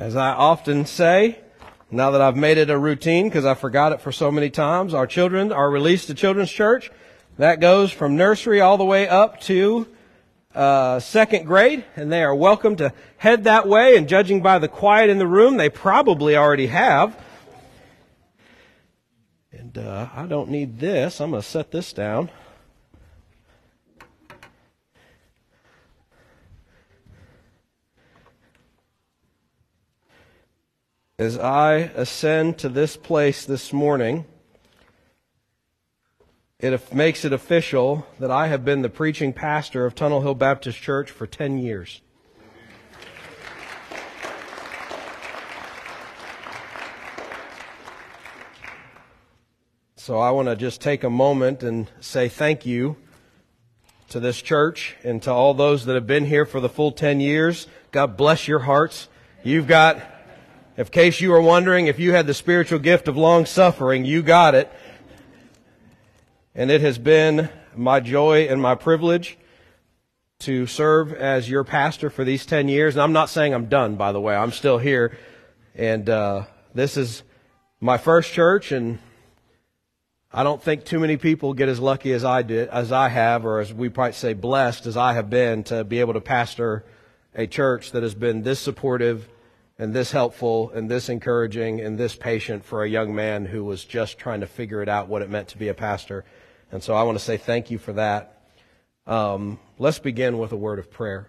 As I often say, now that I've made it a routine because I forgot it for so many times, our children are released to Children's Church. That goes from nursery all the way up to uh, second grade, and they are welcome to head that way. And judging by the quiet in the room, they probably already have. And uh, I don't need this. I'm going to set this down. As I ascend to this place this morning, it makes it official that I have been the preaching pastor of Tunnel Hill Baptist Church for 10 years. So I want to just take a moment and say thank you to this church and to all those that have been here for the full 10 years. God bless your hearts. You've got in case you were wondering if you had the spiritual gift of long suffering, you got it. And it has been my joy and my privilege to serve as your pastor for these 10 years. And I'm not saying I'm done, by the way. I'm still here. And uh, this is my first church, and I don't think too many people get as lucky as I did, as I have, or as we might say blessed as I have been to be able to pastor a church that has been this supportive and this helpful and this encouraging and this patient for a young man who was just trying to figure it out what it meant to be a pastor. And so I want to say thank you for that. Um, let's begin with a word of prayer.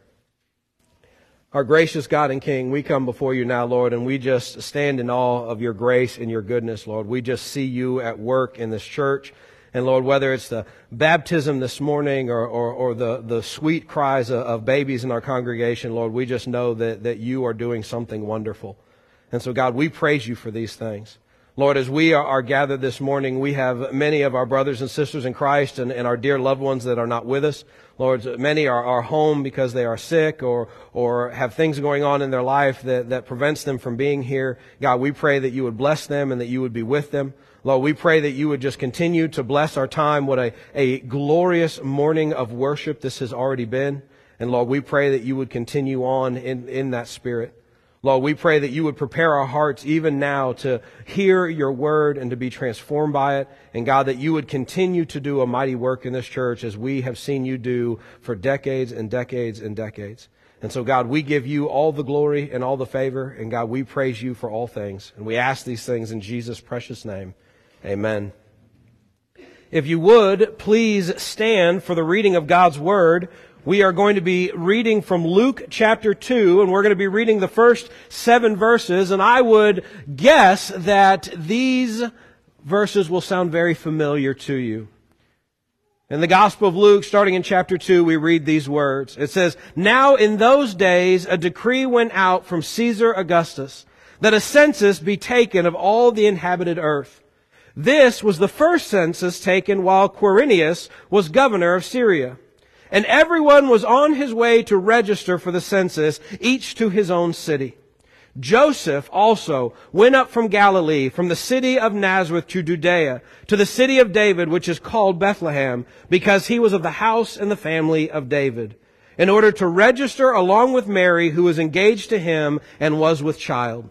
Our gracious God and King, we come before you now, Lord, and we just stand in awe of your grace and your goodness, Lord. We just see you at work in this church. And Lord, whether it's the baptism this morning or, or, or the, the sweet cries of, of babies in our congregation, Lord, we just know that, that you are doing something wonderful. And so, God, we praise you for these things. Lord, as we are, gathered this morning, we have many of our brothers and sisters in Christ and, and our dear loved ones that are not with us. Lord, many are, are home because they are sick or, or have things going on in their life that, that prevents them from being here. God, we pray that you would bless them and that you would be with them. Lord, we pray that you would just continue to bless our time. What a, a glorious morning of worship this has already been. And Lord, we pray that you would continue on in, in that spirit. Lord, we pray that you would prepare our hearts even now to hear your word and to be transformed by it. And God, that you would continue to do a mighty work in this church as we have seen you do for decades and decades and decades. And so, God, we give you all the glory and all the favor. And God, we praise you for all things. And we ask these things in Jesus' precious name. Amen. If you would, please stand for the reading of God's Word. We are going to be reading from Luke chapter 2, and we're going to be reading the first seven verses, and I would guess that these verses will sound very familiar to you. In the Gospel of Luke, starting in chapter 2, we read these words. It says, Now in those days a decree went out from Caesar Augustus that a census be taken of all the inhabited earth. This was the first census taken while Quirinius was governor of Syria. And everyone was on his way to register for the census, each to his own city. Joseph also went up from Galilee, from the city of Nazareth to Judea, to the city of David, which is called Bethlehem, because he was of the house and the family of David, in order to register along with Mary, who was engaged to him and was with child.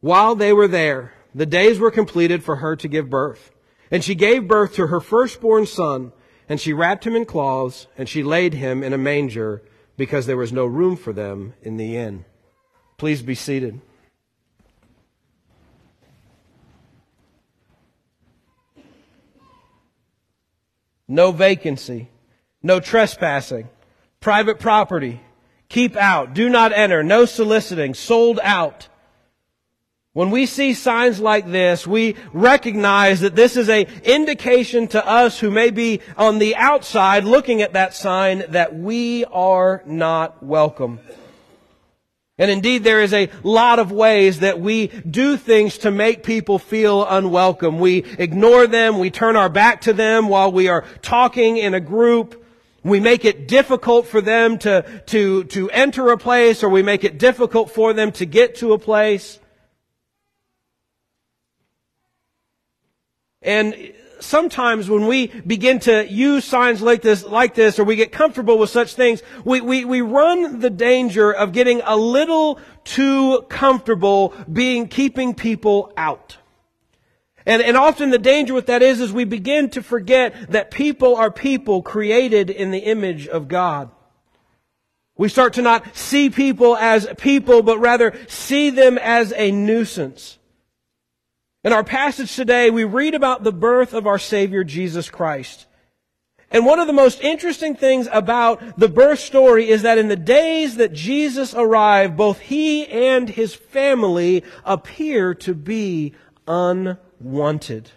While they were there, the days were completed for her to give birth. And she gave birth to her firstborn son, and she wrapped him in cloths, and she laid him in a manger, because there was no room for them in the inn. Please be seated. No vacancy, no trespassing, private property, keep out, do not enter, no soliciting, sold out. When we see signs like this, we recognize that this is a indication to us who may be on the outside looking at that sign that we are not welcome. And indeed, there is a lot of ways that we do things to make people feel unwelcome. We ignore them. We turn our back to them while we are talking in a group. We make it difficult for them to, to, to enter a place or we make it difficult for them to get to a place. And sometimes when we begin to use signs like this, like this, or we get comfortable with such things, we, we, we run the danger of getting a little too comfortable being, keeping people out. And, and often the danger with that is, is we begin to forget that people are people created in the image of God. We start to not see people as people, but rather see them as a nuisance. In our passage today, we read about the birth of our Savior Jesus Christ. And one of the most interesting things about the birth story is that in the days that Jesus arrived, both he and his family appear to be unwanted.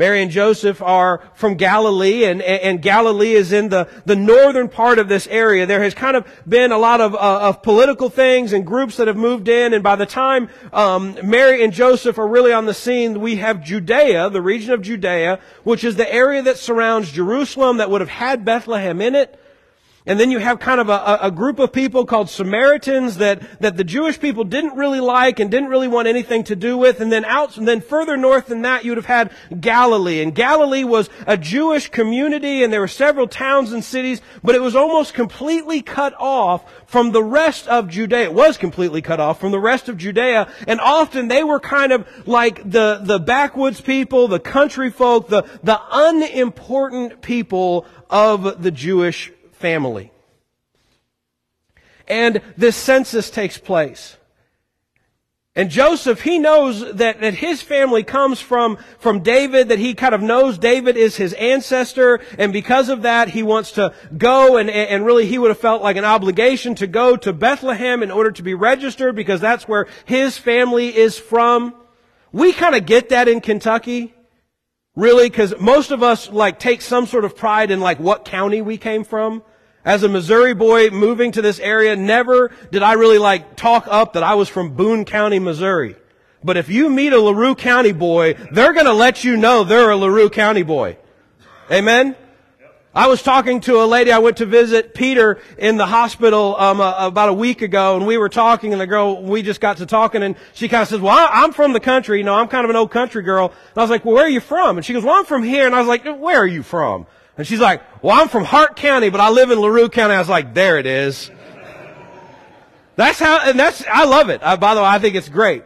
Mary and Joseph are from Galilee, and, and Galilee is in the, the northern part of this area. There has kind of been a lot of, uh, of political things and groups that have moved in, and by the time um, Mary and Joseph are really on the scene, we have Judea, the region of Judea, which is the area that surrounds Jerusalem that would have had Bethlehem in it. And then you have kind of a, a, group of people called Samaritans that, that the Jewish people didn't really like and didn't really want anything to do with. And then out, and then further north than that, you would have had Galilee. And Galilee was a Jewish community and there were several towns and cities, but it was almost completely cut off from the rest of Judea. It was completely cut off from the rest of Judea. And often they were kind of like the, the backwoods people, the country folk, the, the unimportant people of the Jewish family. And this census takes place. And Joseph, he knows that, that his family comes from, from David, that he kind of knows David is his ancestor, and because of that, he wants to go, and, and really he would have felt like an obligation to go to Bethlehem in order to be registered, because that's where his family is from. We kind of get that in Kentucky. Really, because most of us like take some sort of pride in like what county we came from. As a Missouri boy moving to this area, never did I really like talk up that I was from Boone County, Missouri. But if you meet a LaRue County boy, they're gonna let you know they're a LaRue County boy. Amen? I was talking to a lady I went to visit Peter in the hospital um, uh, about a week ago, and we were talking, and the girl we just got to talking, and she kind of says, "Well, I'm from the country. You know, I'm kind of an old country girl." And I was like, "Well, where are you from?" And she goes, "Well, I'm from here." And I was like, "Where are you from?" And she's like, well, I'm from Hart County, but I live in LaRue County. I was like, there it is. That's how, and that's, I love it. I, by the way, I think it's great.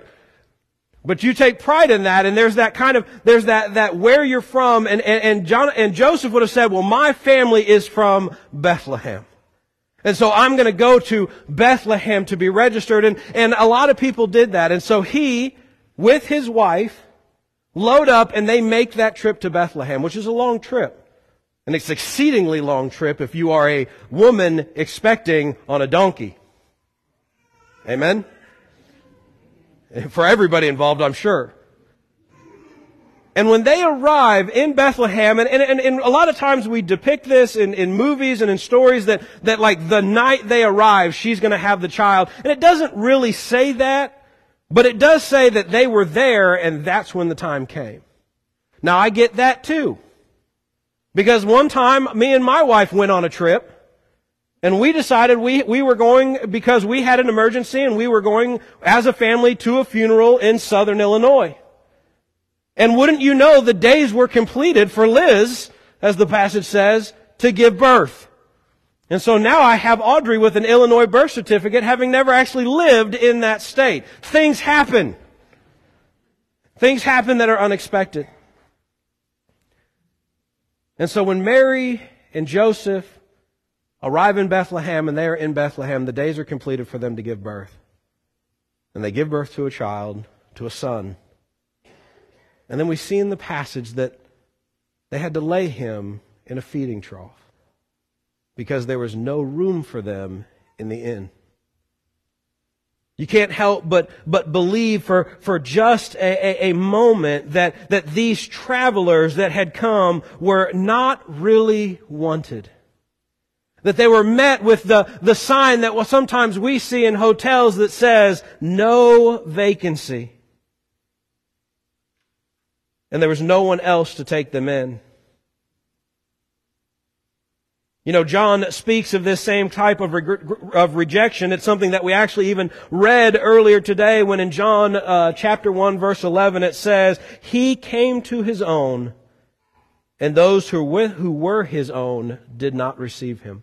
But you take pride in that, and there's that kind of, there's that, that where you're from, and, and, and John, and Joseph would have said, well, my family is from Bethlehem. And so I'm to go to Bethlehem to be registered, and, and a lot of people did that. And so he, with his wife, load up and they make that trip to Bethlehem, which is a long trip. And it's exceedingly long trip if you are a woman expecting on a donkey. Amen? For everybody involved, I'm sure. And when they arrive in Bethlehem, and, and, and, a lot of times we depict this in, in movies and in stories that, that like the night they arrive, she's gonna have the child. And it doesn't really say that, but it does say that they were there and that's when the time came. Now I get that too. Because one time, me and my wife went on a trip, and we decided we, we were going, because we had an emergency, and we were going as a family to a funeral in southern Illinois. And wouldn't you know, the days were completed for Liz, as the passage says, to give birth. And so now I have Audrey with an Illinois birth certificate, having never actually lived in that state. Things happen. Things happen that are unexpected. And so when Mary and Joseph arrive in Bethlehem and they are in Bethlehem, the days are completed for them to give birth. And they give birth to a child, to a son. And then we see in the passage that they had to lay him in a feeding trough because there was no room for them in the inn. You can't help but, but believe for, for just a, a, a, moment that, that these travelers that had come were not really wanted. That they were met with the, the sign that well, sometimes we see in hotels that says, no vacancy. And there was no one else to take them in. You know, John speaks of this same type of, reg- of rejection. It's something that we actually even read earlier today when in John uh, chapter 1 verse 11 it says, He came to His own, and those who were, who were His own did not receive Him.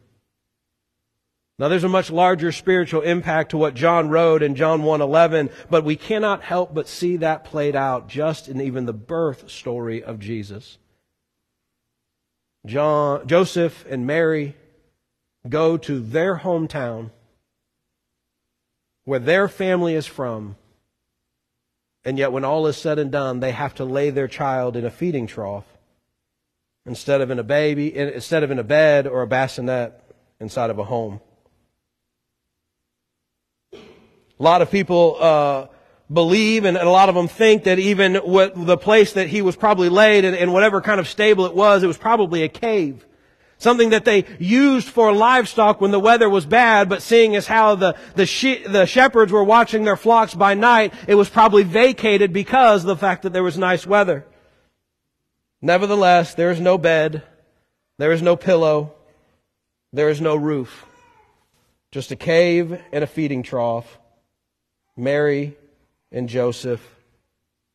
Now there's a much larger spiritual impact to what John wrote in John 1:11, but we cannot help but see that played out just in even the birth story of Jesus. John, Joseph and Mary go to their hometown where their family is from. And yet, when all is said and done, they have to lay their child in a feeding trough instead of in a baby, instead of in a bed or a bassinet inside of a home. A lot of people uh, believe, and a lot of them think that even what the place that he was probably laid in, in whatever kind of stable it was, it was probably a cave. Something that they used for livestock when the weather was bad, but seeing as how the, the, she, the shepherds were watching their flocks by night, it was probably vacated because of the fact that there was nice weather. Nevertheless, there is no bed, there is no pillow, there is no roof. Just a cave and a feeding trough. Mary and Joseph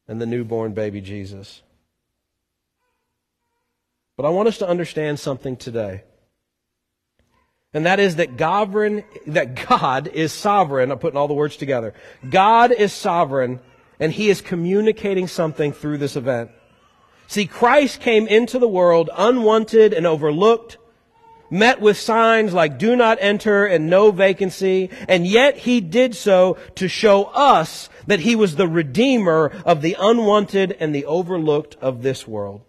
and the newborn baby Jesus. But I want us to understand something today. And that is that God, that God is sovereign. I'm putting all the words together. God is sovereign and he is communicating something through this event. See, Christ came into the world unwanted and overlooked, met with signs like do not enter and no vacancy, and yet he did so to show us that he was the redeemer of the unwanted and the overlooked of this world.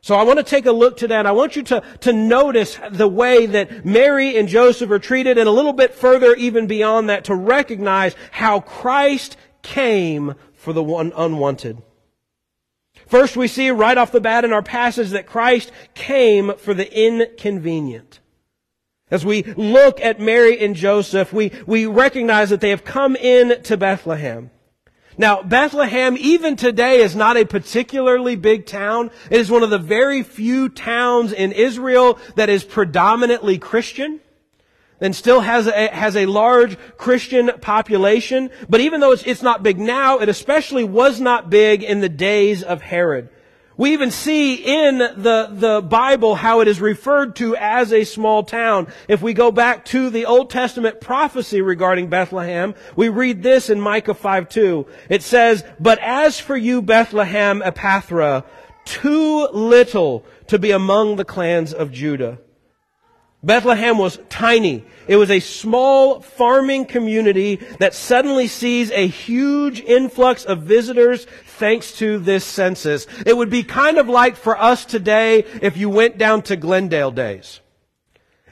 So I want to take a look to that. I want you to, to notice the way that Mary and Joseph are treated and a little bit further even beyond that to recognize how Christ came for the one unwanted. First, we see right off the bat in our passage that Christ came for the inconvenient. As we look at Mary and Joseph, we, we recognize that they have come in to Bethlehem. Now, Bethlehem, even today, is not a particularly big town. It is one of the very few towns in Israel that is predominantly Christian and still has a, has a large Christian population. But even though it's, it's not big now, it especially was not big in the days of Herod. We even see in the, the Bible how it is referred to as a small town. If we go back to the Old Testament prophecy regarding Bethlehem, we read this in Micah 5 2. It says, But as for you, Bethlehem Ephrathah, too little to be among the clans of Judah. Bethlehem was tiny. It was a small farming community that suddenly sees a huge influx of visitors thanks to this census. It would be kind of like for us today if you went down to Glendale days.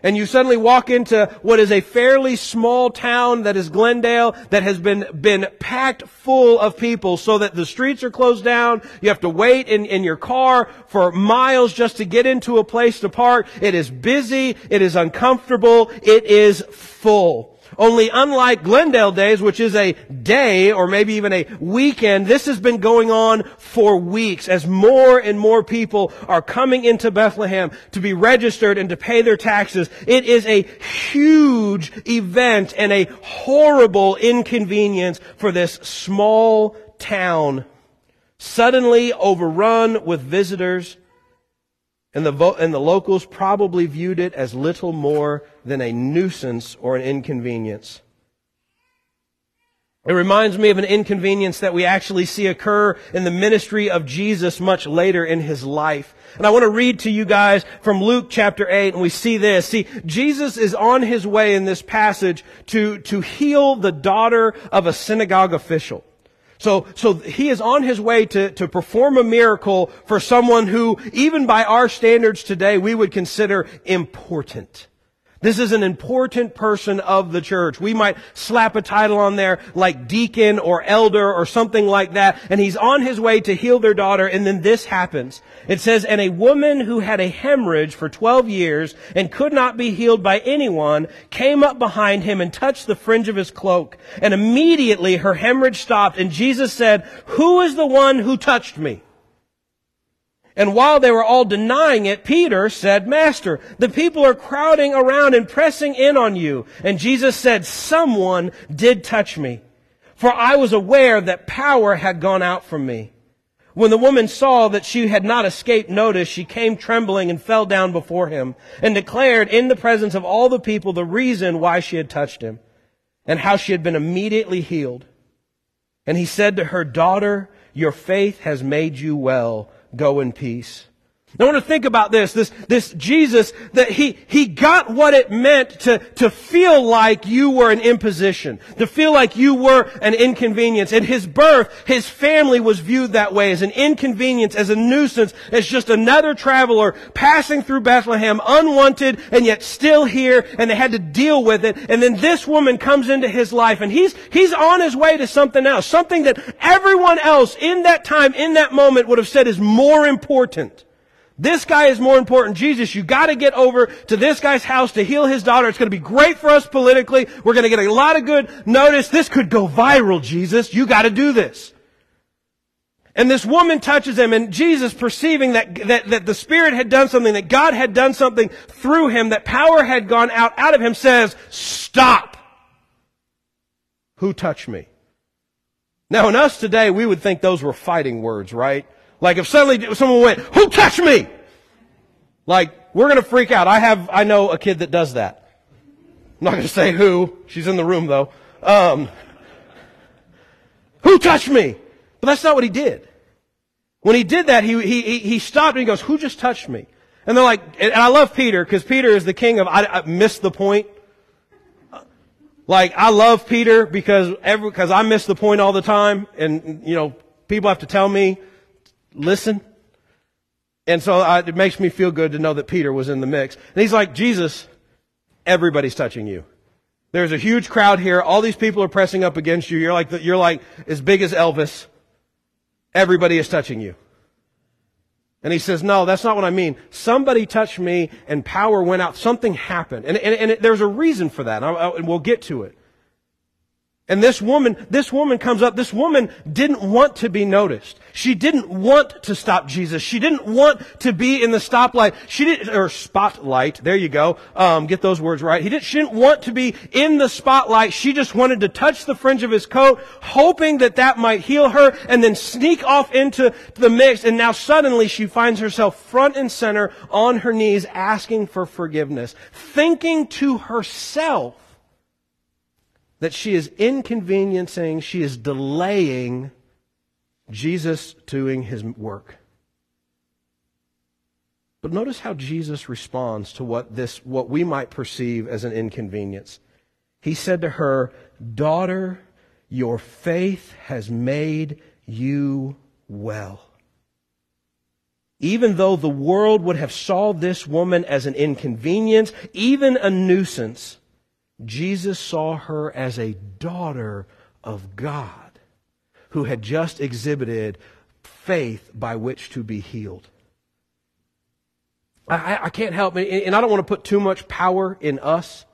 And you suddenly walk into what is a fairly small town that is Glendale that has been, been packed full of people so that the streets are closed down. You have to wait in, in your car for miles just to get into a place to park. It is busy. It is uncomfortable. It is full. Only unlike Glendale days, which is a day or maybe even a weekend, this has been going on for weeks as more and more people are coming into Bethlehem to be registered and to pay their taxes. It is a huge event and a horrible inconvenience for this small town suddenly overrun with visitors and the, vo- and the locals probably viewed it as little more than a nuisance or an inconvenience. It reminds me of an inconvenience that we actually see occur in the ministry of Jesus much later in his life. And I want to read to you guys from Luke chapter 8, and we see this. See, Jesus is on his way in this passage to, to heal the daughter of a synagogue official. So, so he is on his way to, to perform a miracle for someone who, even by our standards today, we would consider important. This is an important person of the church. We might slap a title on there like deacon or elder or something like that. And he's on his way to heal their daughter. And then this happens. It says, and a woman who had a hemorrhage for 12 years and could not be healed by anyone came up behind him and touched the fringe of his cloak. And immediately her hemorrhage stopped. And Jesus said, who is the one who touched me? And while they were all denying it, Peter said, Master, the people are crowding around and pressing in on you. And Jesus said, Someone did touch me, for I was aware that power had gone out from me. When the woman saw that she had not escaped notice, she came trembling and fell down before him and declared in the presence of all the people the reason why she had touched him and how she had been immediately healed. And he said to her, Daughter, your faith has made you well. Go in peace. I want to think about this, this, this Jesus, that he, he got what it meant to, to feel like you were an imposition, to feel like you were an inconvenience. At his birth, his family was viewed that way as an inconvenience, as a nuisance, as just another traveler passing through Bethlehem, unwanted and yet still here, and they had to deal with it. And then this woman comes into his life, and he's, he's on his way to something else, something that everyone else in that time, in that moment would have said is more important. This guy is more important. Jesus, you gotta get over to this guy's house to heal his daughter. It's gonna be great for us politically. We're gonna get a lot of good notice. This could go viral, Jesus. You gotta do this. And this woman touches him and Jesus perceiving that, that, that the Spirit had done something, that God had done something through him, that power had gone out, out of him says, stop. Who touched me? Now in us today, we would think those were fighting words, right? Like if suddenly someone went, who touched me? Like, we're gonna freak out. I have, I know a kid that does that. I'm not gonna say who. She's in the room though. Um, who touched me? But that's not what he did. When he did that, he, he, he stopped and he goes, who just touched me? And they're like, and I love Peter because Peter is the king of, I, I missed the point. Like, I love Peter because every, because I miss the point all the time and, you know, people have to tell me, listen. And so I, it makes me feel good to know that Peter was in the mix. And he's like, Jesus, everybody's touching you. There's a huge crowd here. All these people are pressing up against you. You're like, the, you're like as big as Elvis. Everybody is touching you. And he says, no, that's not what I mean. Somebody touched me and power went out. Something happened. And, and, and it, there's a reason for that. And we'll get to it. And this woman, this woman comes up. This woman didn't want to be noticed. She didn't want to stop Jesus. She didn't want to be in the stoplight. She didn't, or spotlight. There you go. Um, get those words right. He didn't, she didn't want to be in the spotlight. She just wanted to touch the fringe of his coat, hoping that that might heal her, and then sneak off into the mix. And now suddenly she finds herself front and center on her knees, asking for forgiveness, thinking to herself that she is inconveniencing, she is delaying Jesus doing his work. But notice how Jesus responds to what this what we might perceive as an inconvenience. He said to her, "Daughter, your faith has made you well." Even though the world would have saw this woman as an inconvenience, even a nuisance, Jesus saw her as a daughter of God who had just exhibited faith by which to be healed. I, I can't help, and I don't want to put too much power in us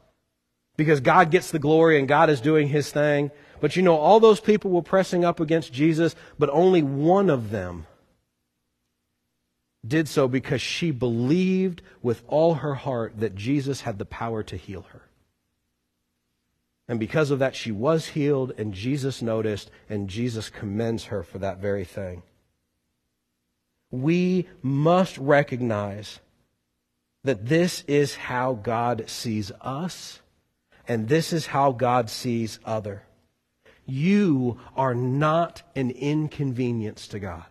because God gets the glory and God is doing his thing. But you know, all those people were pressing up against Jesus, but only one of them did so because she believed with all her heart that Jesus had the power to heal her. And because of that, she was healed, and Jesus noticed, and Jesus commends her for that very thing. We must recognize that this is how God sees us, and this is how God sees other. You are not an inconvenience to God.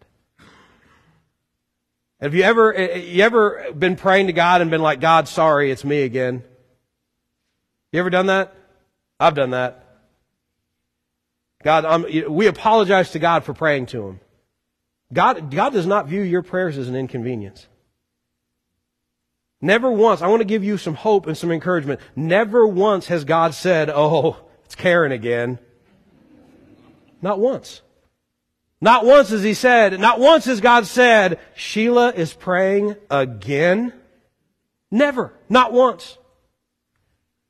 Have you ever, eh, eh, you ever been praying to God and been like, God, sorry, it's me again? You ever done that? I've done that. God, I'm, we apologize to God for praying to Him. God, God does not view your prayers as an inconvenience. Never once, I want to give you some hope and some encouragement. Never once has God said, oh, it's Karen again. Not once. Not once has He said, not once has God said, Sheila is praying again. Never. Not once.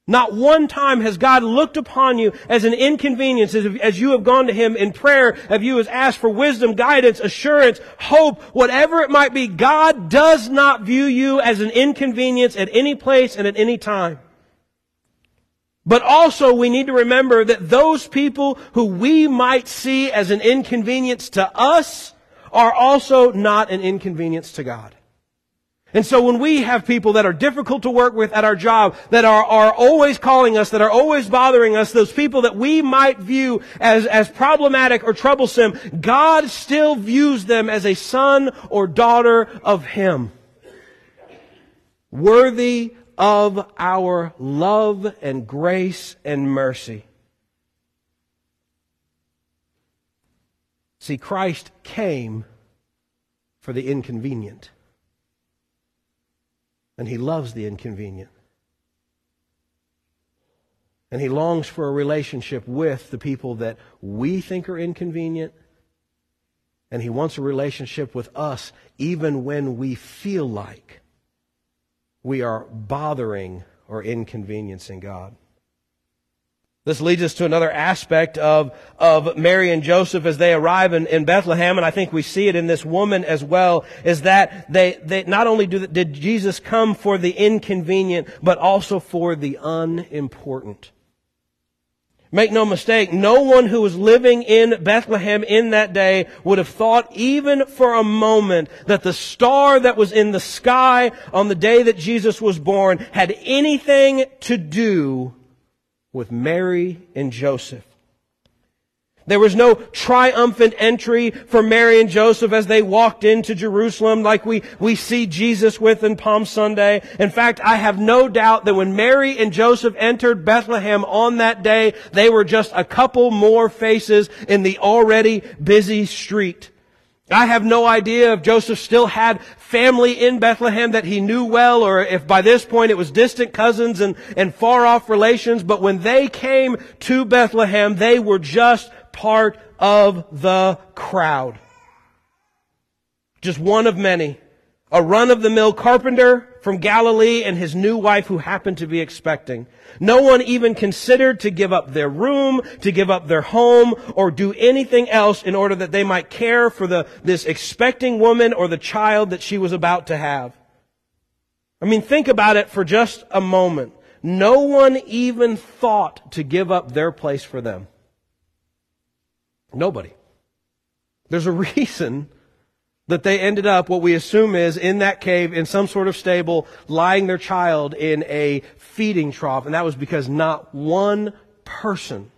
Not one time has God looked upon you as an inconvenience as, as you have gone to Him in prayer, as you have asked for wisdom, guidance, assurance, hope, whatever it might be. God does not view you as an inconvenience at any place and at any time. But also we need to remember that those people who we might see as an inconvenience to us are also not an inconvenience to God. And so when we have people that are difficult to work with at our job, that are, are always calling us, that are always bothering us, those people that we might view as, as problematic or troublesome, God still views them as a son or daughter of Him. Worthy of our love and grace and mercy. See, Christ came for the inconvenient. And he loves the inconvenient. And he longs for a relationship with the people that we think are inconvenient. And he wants a relationship with us even when we feel like we are bothering or inconveniencing God. This leads us to another aspect of, of Mary and Joseph as they arrive in, in Bethlehem, and I think we see it in this woman as well, is that they, they not only do, did Jesus come for the inconvenient, but also for the unimportant. Make no mistake, no one who was living in Bethlehem in that day would have thought even for a moment that the star that was in the sky on the day that Jesus was born had anything to do with Mary and Joseph. There was no triumphant entry for Mary and Joseph as they walked into Jerusalem like we, we see Jesus with in Palm Sunday. In fact, I have no doubt that when Mary and Joseph entered Bethlehem on that day, they were just a couple more faces in the already busy street. I have no idea if Joseph still had family in Bethlehem that he knew well, or if by this point it was distant cousins and, and far off relations, but when they came to Bethlehem, they were just part of the crowd. Just one of many. A run of the mill carpenter from Galilee and his new wife who happened to be expecting. No one even considered to give up their room, to give up their home, or do anything else in order that they might care for the, this expecting woman or the child that she was about to have. I mean, think about it for just a moment. No one even thought to give up their place for them. Nobody. There's a reason that they ended up, what we assume is, in that cave, in some sort of stable, lying their child in a feeding trough. And that was because not one person,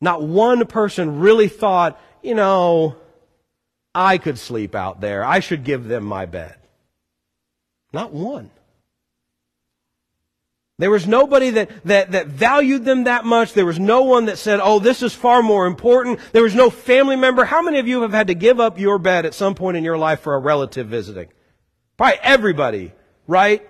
not one person really thought, you know, I could sleep out there. I should give them my bed. Not one. There was nobody that, that, that valued them that much. There was no one that said, oh, this is far more important. There was no family member. How many of you have had to give up your bed at some point in your life for a relative visiting? Probably everybody, right?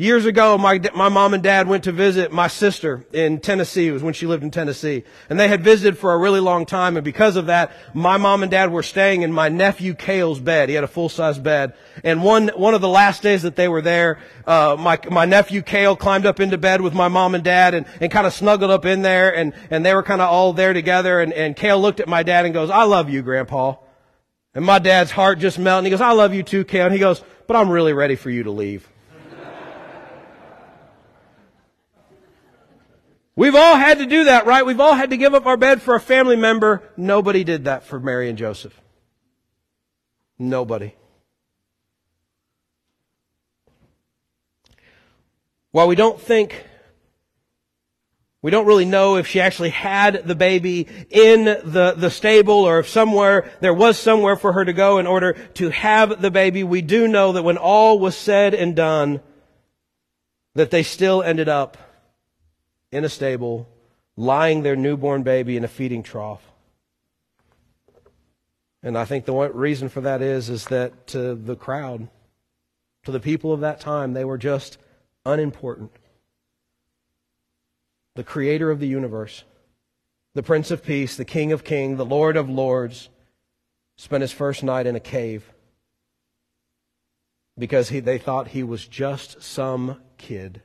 Years ago, my, my mom and dad went to visit my sister in Tennessee. It was when she lived in Tennessee. And they had visited for a really long time. And because of that, my mom and dad were staying in my nephew Cale's bed. He had a full-size bed. And one, one of the last days that they were there, uh, my, my nephew Cale climbed up into bed with my mom and dad and, and kind of snuggled up in there. And, and they were kind of all there together. And, and Cale looked at my dad and goes, I love you, Grandpa. And my dad's heart just melted. And he goes, I love you too, Cale. And he goes, but I'm really ready for you to leave. We've all had to do that, right? We've all had to give up our bed for a family member. Nobody did that for Mary and Joseph. Nobody. While we don't think, we don't really know if she actually had the baby in the, the stable or if somewhere, there was somewhere for her to go in order to have the baby, we do know that when all was said and done, that they still ended up in a stable, lying their newborn baby in a feeding trough. And I think the reason for that is, is that to the crowd, to the people of that time, they were just unimportant. The creator of the universe, the Prince of Peace, the King of Kings, the Lord of Lords, spent his first night in a cave because he, they thought he was just some kid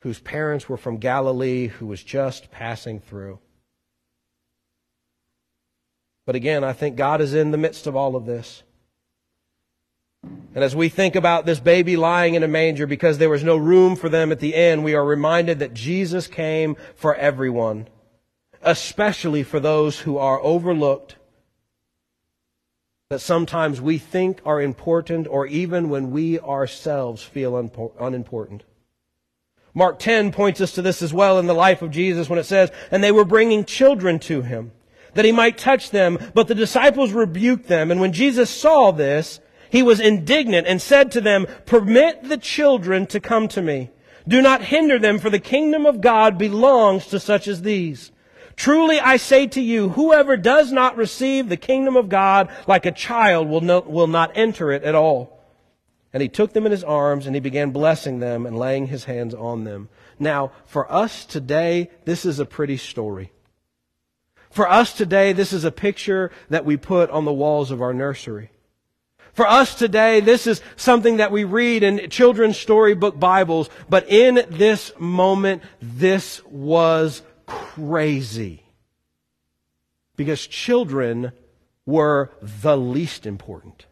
whose parents were from Galilee who was just passing through. But again, I think God is in the midst of all of this. And as we think about this baby lying in a manger because there was no room for them at the end, we are reminded that Jesus came for everyone, especially for those who are overlooked, that sometimes we think are important, or even when we ourselves feel unimportant. Mark 10 points us to this as well in the life of Jesus when it says, And they were bringing children to him, that he might touch them, but the disciples rebuked them. And when Jesus saw this, he was indignant and said to them, Permit the children to come to me. Do not hinder them, for the kingdom of God belongs to such as these. Truly I say to you, whoever does not receive the kingdom of God like a child will, no, will not enter it at all. And he took them in his arms and he began blessing them and laying his hands on them. Now, for us today, this is a pretty story. For us today, this is a picture that we put on the walls of our nursery. For us today, this is something that we read in children's storybook Bibles, but in this moment, this was crazy. Because children were the least important.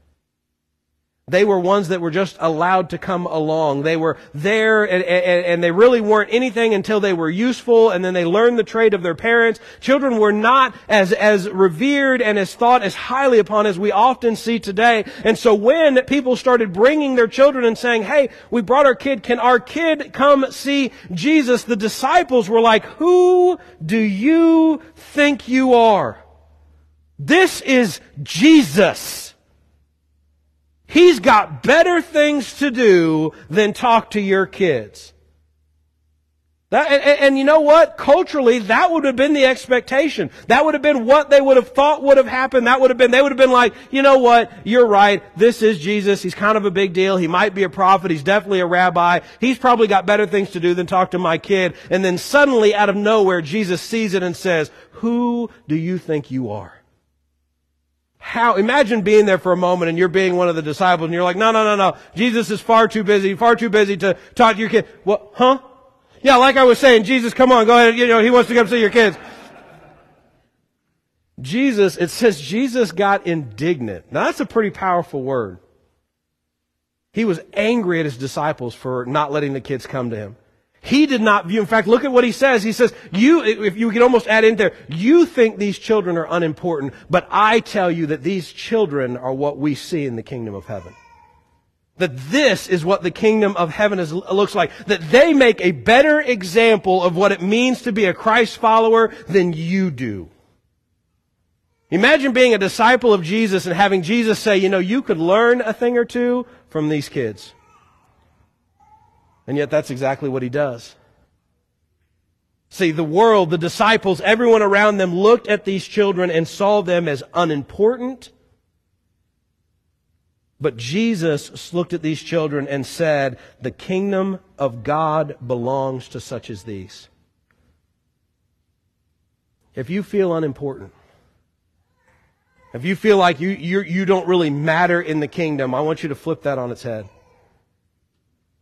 They were ones that were just allowed to come along. They were there and, and, and, they really weren't anything until they were useful and then they learned the trade of their parents. Children were not as, as revered and as thought as highly upon as we often see today. And so when people started bringing their children and saying, hey, we brought our kid, can our kid come see Jesus? The disciples were like, who do you think you are? This is Jesus. He's got better things to do than talk to your kids. That, and, and, you know what? Culturally, that would have been the expectation. That would have been what they would have thought would have happened. That would have been, they would have been like, you know what? You're right. This is Jesus. He's kind of a big deal. He might be a prophet. He's definitely a rabbi. He's probably got better things to do than talk to my kid. And then suddenly, out of nowhere, Jesus sees it and says, who do you think you are? How, imagine being there for a moment and you're being one of the disciples and you're like, no, no, no, no. Jesus is far too busy, far too busy to talk to your kid. What, huh? Yeah, like I was saying, Jesus, come on, go ahead. You know, he wants to come see your kids. Jesus, it says Jesus got indignant. Now that's a pretty powerful word. He was angry at his disciples for not letting the kids come to him. He did not view, in fact, look at what he says. He says, you, if you could almost add in there, you think these children are unimportant, but I tell you that these children are what we see in the kingdom of heaven. That this is what the kingdom of heaven is, looks like. That they make a better example of what it means to be a Christ follower than you do. Imagine being a disciple of Jesus and having Jesus say, you know, you could learn a thing or two from these kids. And yet that's exactly what he does. See, the world, the disciples, everyone around them looked at these children and saw them as unimportant. But Jesus looked at these children and said, the kingdom of God belongs to such as these. If you feel unimportant, if you feel like you, you, you don't really matter in the kingdom, I want you to flip that on its head.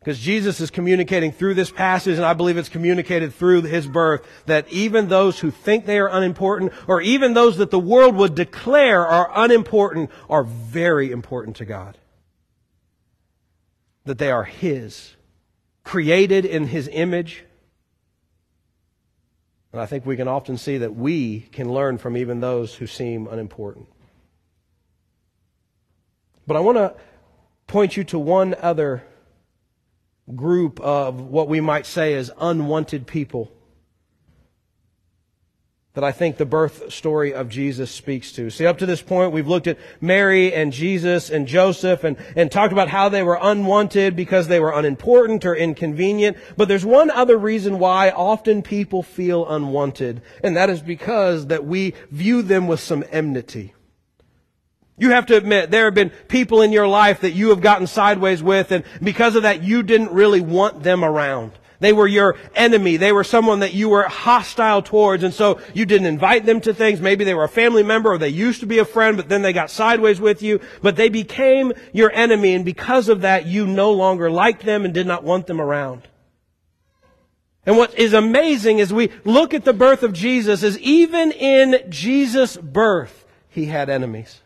Because Jesus is communicating through this passage, and I believe it's communicated through his birth, that even those who think they are unimportant, or even those that the world would declare are unimportant, are very important to God. That they are his, created in his image. And I think we can often see that we can learn from even those who seem unimportant. But I want to point you to one other group of what we might say as unwanted people that I think the birth story of Jesus speaks to. See, up to this point, we've looked at Mary and Jesus and Joseph and, and talked about how they were unwanted because they were unimportant or inconvenient. But there's one other reason why often people feel unwanted, and that is because that we view them with some enmity. You have to admit, there have been people in your life that you have gotten sideways with, and because of that, you didn't really want them around. They were your enemy. They were someone that you were hostile towards, and so you didn't invite them to things. Maybe they were a family member or they used to be a friend, but then they got sideways with you. But they became your enemy, and because of that, you no longer liked them and did not want them around. And what is amazing as we look at the birth of Jesus is even in Jesus' birth, he had enemies.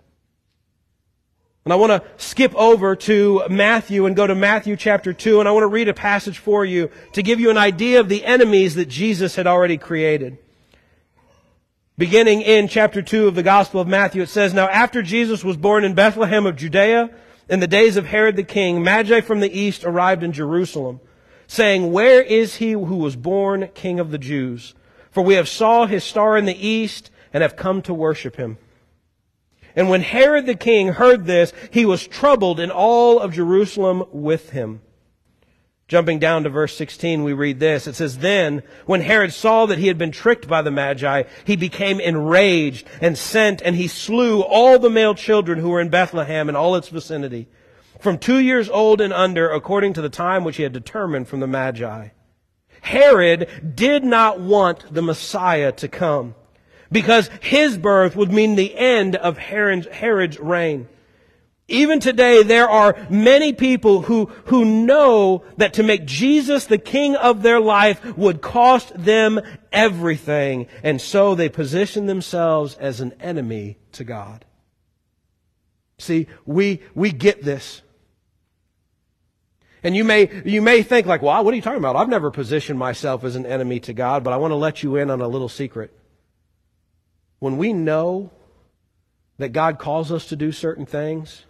And I want to skip over to Matthew and go to Matthew chapter 2, and I want to read a passage for you to give you an idea of the enemies that Jesus had already created. Beginning in chapter 2 of the Gospel of Matthew, it says, Now after Jesus was born in Bethlehem of Judea, in the days of Herod the king, Magi from the east arrived in Jerusalem, saying, Where is he who was born king of the Jews? For we have saw his star in the east and have come to worship him. And when Herod the king heard this, he was troubled and all of Jerusalem with him. Jumping down to verse 16, we read this. It says, Then, when Herod saw that he had been tricked by the Magi, he became enraged and sent and he slew all the male children who were in Bethlehem and all its vicinity, from two years old and under, according to the time which he had determined from the Magi. Herod did not want the Messiah to come because his birth would mean the end of Herod's, reign. Even today, there are many people who, who know that to make Jesus the king of their life would cost them everything. And so they position themselves as an enemy to God. See, we, we get this. And you may, you may think like, well, what are you talking about? I've never positioned myself as an enemy to God, but I want to let you in on a little secret. When we know that God calls us to do certain things,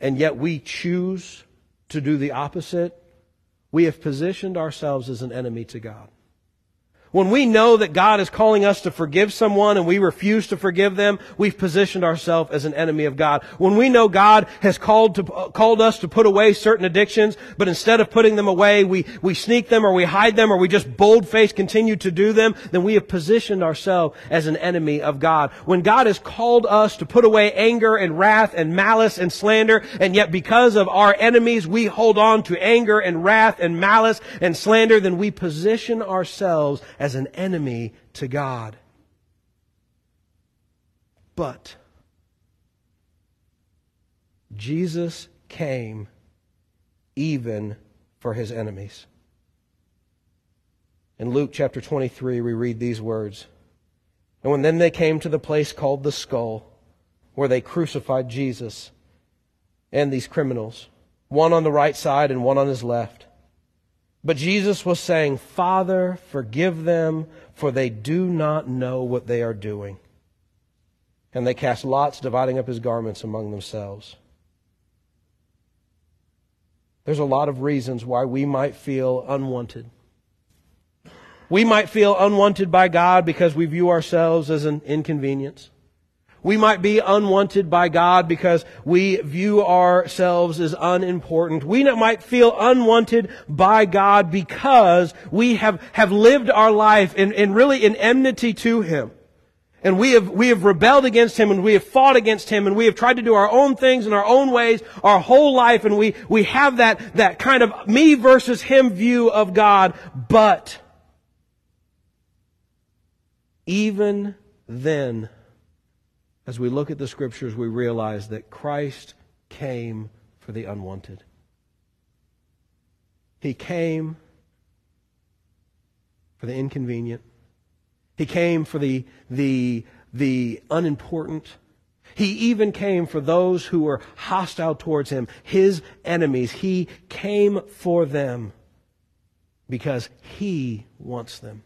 and yet we choose to do the opposite, we have positioned ourselves as an enemy to God. When we know that God is calling us to forgive someone and we refuse to forgive them, we've positioned ourselves as an enemy of God. When we know God has called to, uh, called us to put away certain addictions, but instead of putting them away, we, we sneak them or we hide them or we just bold-faced continue to do them, then we have positioned ourselves as an enemy of God. When God has called us to put away anger and wrath and malice and slander, and yet because of our enemies, we hold on to anger and wrath and malice and slander, then we position ourselves as an enemy to God. But Jesus came even for his enemies. In Luke chapter 23, we read these words. And when then they came to the place called the skull, where they crucified Jesus and these criminals, one on the right side and one on his left. But Jesus was saying, Father, forgive them, for they do not know what they are doing. And they cast lots, dividing up his garments among themselves. There's a lot of reasons why we might feel unwanted. We might feel unwanted by God because we view ourselves as an inconvenience. We might be unwanted by God because we view ourselves as unimportant. We might feel unwanted by God because we have, have lived our life in, in really in enmity to Him. And we have, we have rebelled against Him and we have fought against Him and we have tried to do our own things in our own ways our whole life and we, we have that, that kind of me versus Him view of God. But even then, as we look at the scriptures, we realize that Christ came for the unwanted. He came for the inconvenient. He came for the, the, the unimportant. He even came for those who were hostile towards him, his enemies. He came for them because he wants them.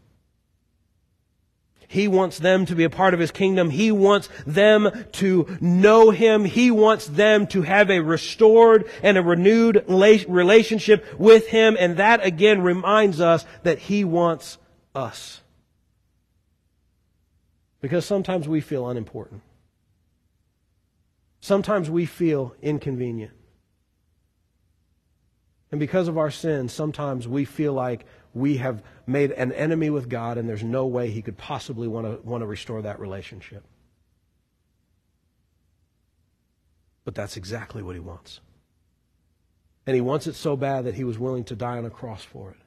He wants them to be a part of His kingdom. He wants them to know Him. He wants them to have a restored and a renewed relationship with Him. And that again reminds us that He wants us. Because sometimes we feel unimportant. Sometimes we feel inconvenient. And because of our sins, sometimes we feel like we have made an enemy with God, and there's no way he could possibly want to, want to restore that relationship. But that's exactly what he wants. And he wants it so bad that he was willing to die on a cross for it.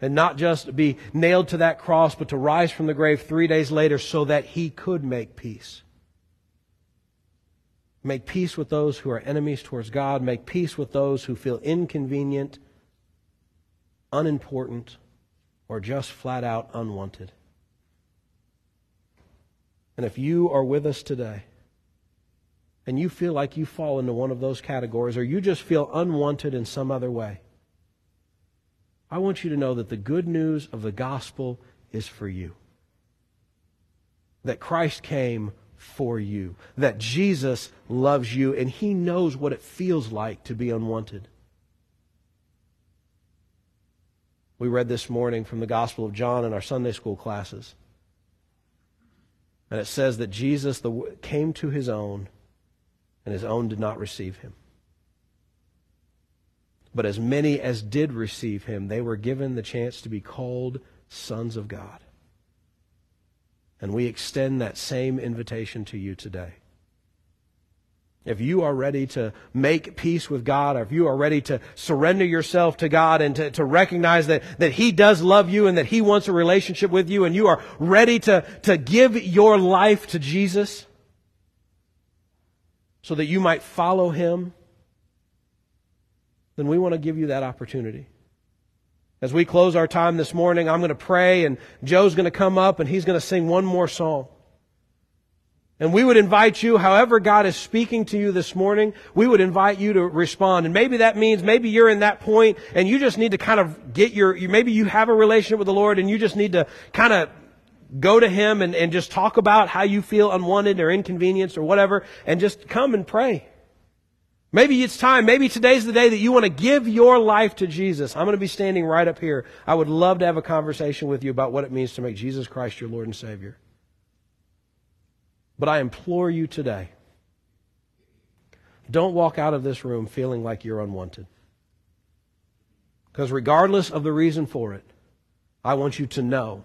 And not just be nailed to that cross, but to rise from the grave three days later so that he could make peace. Make peace with those who are enemies towards God. Make peace with those who feel inconvenient unimportant, or just flat out unwanted. And if you are with us today and you feel like you fall into one of those categories or you just feel unwanted in some other way, I want you to know that the good news of the gospel is for you. That Christ came for you. That Jesus loves you and he knows what it feels like to be unwanted. We read this morning from the Gospel of John in our Sunday school classes. And it says that Jesus came to his own, and his own did not receive him. But as many as did receive him, they were given the chance to be called sons of God. And we extend that same invitation to you today. If you are ready to make peace with God, or if you are ready to surrender yourself to God and to, to recognize that, that He does love you and that He wants a relationship with you, and you are ready to, to give your life to Jesus so that you might follow Him, then we want to give you that opportunity. As we close our time this morning, I'm going to pray, and Joe's going to come up and he's going to sing one more song. And we would invite you, however God is speaking to you this morning, we would invite you to respond. And maybe that means maybe you're in that point and you just need to kind of get your, maybe you have a relationship with the Lord and you just need to kind of go to Him and, and just talk about how you feel unwanted or inconvenienced or whatever and just come and pray. Maybe it's time. Maybe today's the day that you want to give your life to Jesus. I'm going to be standing right up here. I would love to have a conversation with you about what it means to make Jesus Christ your Lord and Savior. But I implore you today don't walk out of this room feeling like you're unwanted. Because regardless of the reason for it, I want you to know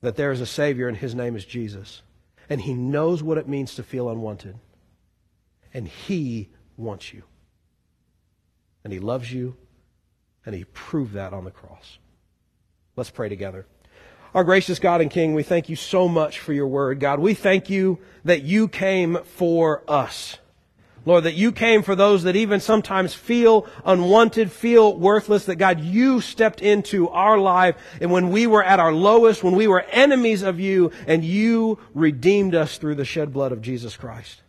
that there is a Savior and His name is Jesus. And He knows what it means to feel unwanted. And He wants you. And He loves you. And He proved that on the cross. Let's pray together. Our gracious God and King, we thank you so much for your word, God. We thank you that you came for us. Lord, that you came for those that even sometimes feel unwanted, feel worthless, that God, you stepped into our life and when we were at our lowest, when we were enemies of you, and you redeemed us through the shed blood of Jesus Christ.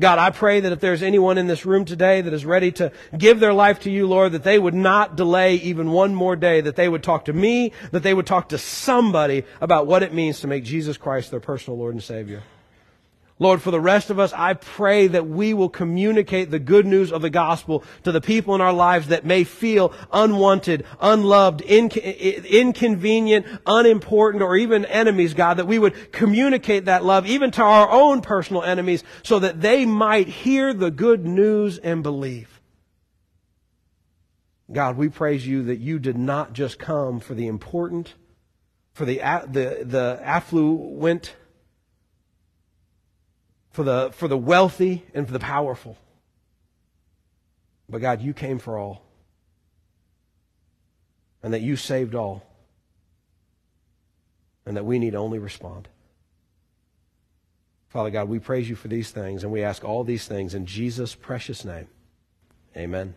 God, I pray that if there's anyone in this room today that is ready to give their life to you, Lord, that they would not delay even one more day, that they would talk to me, that they would talk to somebody about what it means to make Jesus Christ their personal Lord and Savior. Lord, for the rest of us, I pray that we will communicate the good news of the gospel to the people in our lives that may feel unwanted, unloved, inconvenient, unimportant, or even enemies, God, that we would communicate that love even to our own personal enemies so that they might hear the good news and believe. God, we praise you that you did not just come for the important, for the, the, the affluent, for the, for the wealthy and for the powerful. But God, you came for all. And that you saved all. And that we need only respond. Father God, we praise you for these things and we ask all these things in Jesus' precious name. Amen.